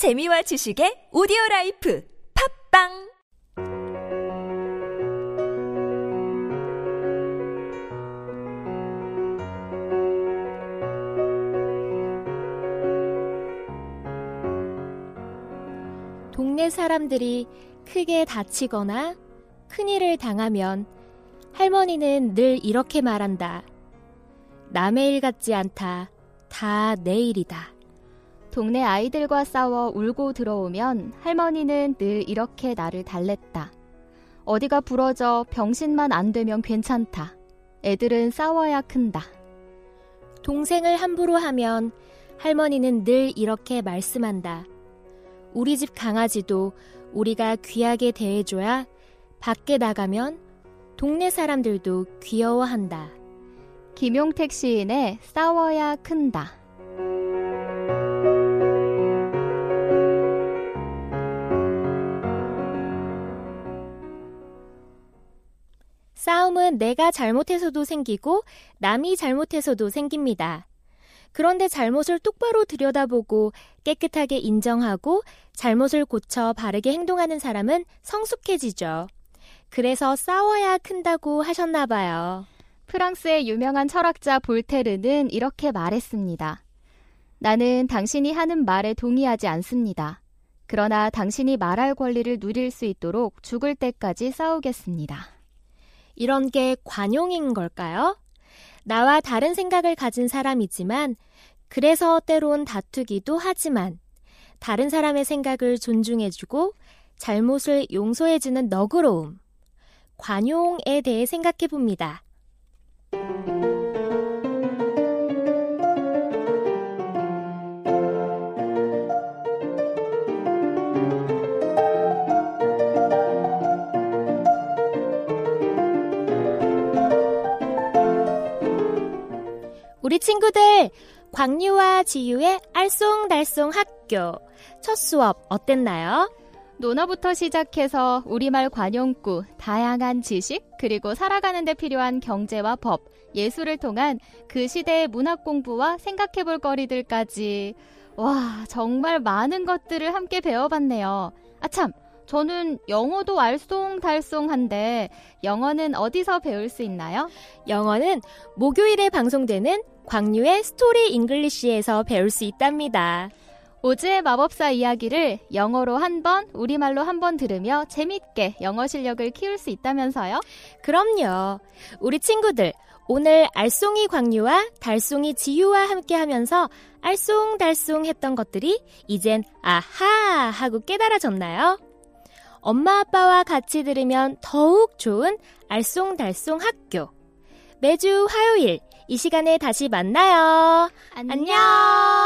재미와 지식의 오디오 라이프 팟빵 동네 사람들이 크게 다치거나 큰일을 당하면 할머니는 늘 이렇게 말한다. 남의 일 같지 않다. 다 내 일이다. 동네 아이들과 싸워 울고 들어오면 할머니는 늘 이렇게 나를 달랬다. 어디가 부러져 병신만 안 되면 괜찮다. 애들은 싸워야 큰다. 동생을 함부로 하면 할머니는 늘 이렇게 말씀한다. 우리 집 강아지도 우리가 귀하게 대해줘야 밖에 나가면 동네 사람들도 귀여워한다. 김용택 시인의 싸워야 큰다. 싸움은 내가 잘못해서도 생기고 남이 잘못해서도 생깁니다. 그런데 잘못을 똑바로 들여다보고 깨끗하게 인정하고 잘못을 고쳐 바르게 행동하는 사람은 성숙해지죠. 그래서 싸워야 큰다고 하셨나 봐요. 프랑스의 유명한 철학자 볼테르는 이렇게 말했습니다. 나는 당신이 하는 말에 동의하지 않습니다. 그러나 당신이 말할 권리를 누릴 수 있도록 죽을 때까지 싸우겠습니다. 이런 게 관용인 걸까요? 나와 다른 생각을 가진 사람이지만 그래서 때론 다투기도 하지만 다른 사람의 생각을 존중해주고 잘못을 용서해주는 너그러움. 관용에 대해 생각해 봅니다. 우리 친구들, 광유와 지유의 알쏭달쏭 학교. 첫 수업 어땠나요? 논어부터 시작해서 우리말 관용구, 다양한 지식, 그리고 살아가는 데 필요한 경제와 법, 예술을 통한 그 시대의 문학 공부와 생각해 볼 거리들까지. 와, 정말 많은 것들을 함께 배워봤네요. 아참, 저는 영어도 알쏭달쏭한데 영어는 어디서 배울 수 있나요? 영어는 목요일에 방송되는 광유의 스토리 잉글리시에서 배울 수 있답니다. 오즈의 마법사 이야기를 영어로 한 번, 우리말로 한 번 들으며 재밌게 영어 실력을 키울 수 있다면서요? 그럼요. 우리 친구들, 오늘 알쏭이 광유와 달쏭이 지유와 함께 하면서 알쏭달쏭 했던 것들이 이젠 아하 하고 깨달아졌나요? 엄마 아빠와 같이 들으면 더욱 좋은 알쏭달쏭 학교. 매주 화요일 이 시간에 다시 만나요. 안녕. 안녕.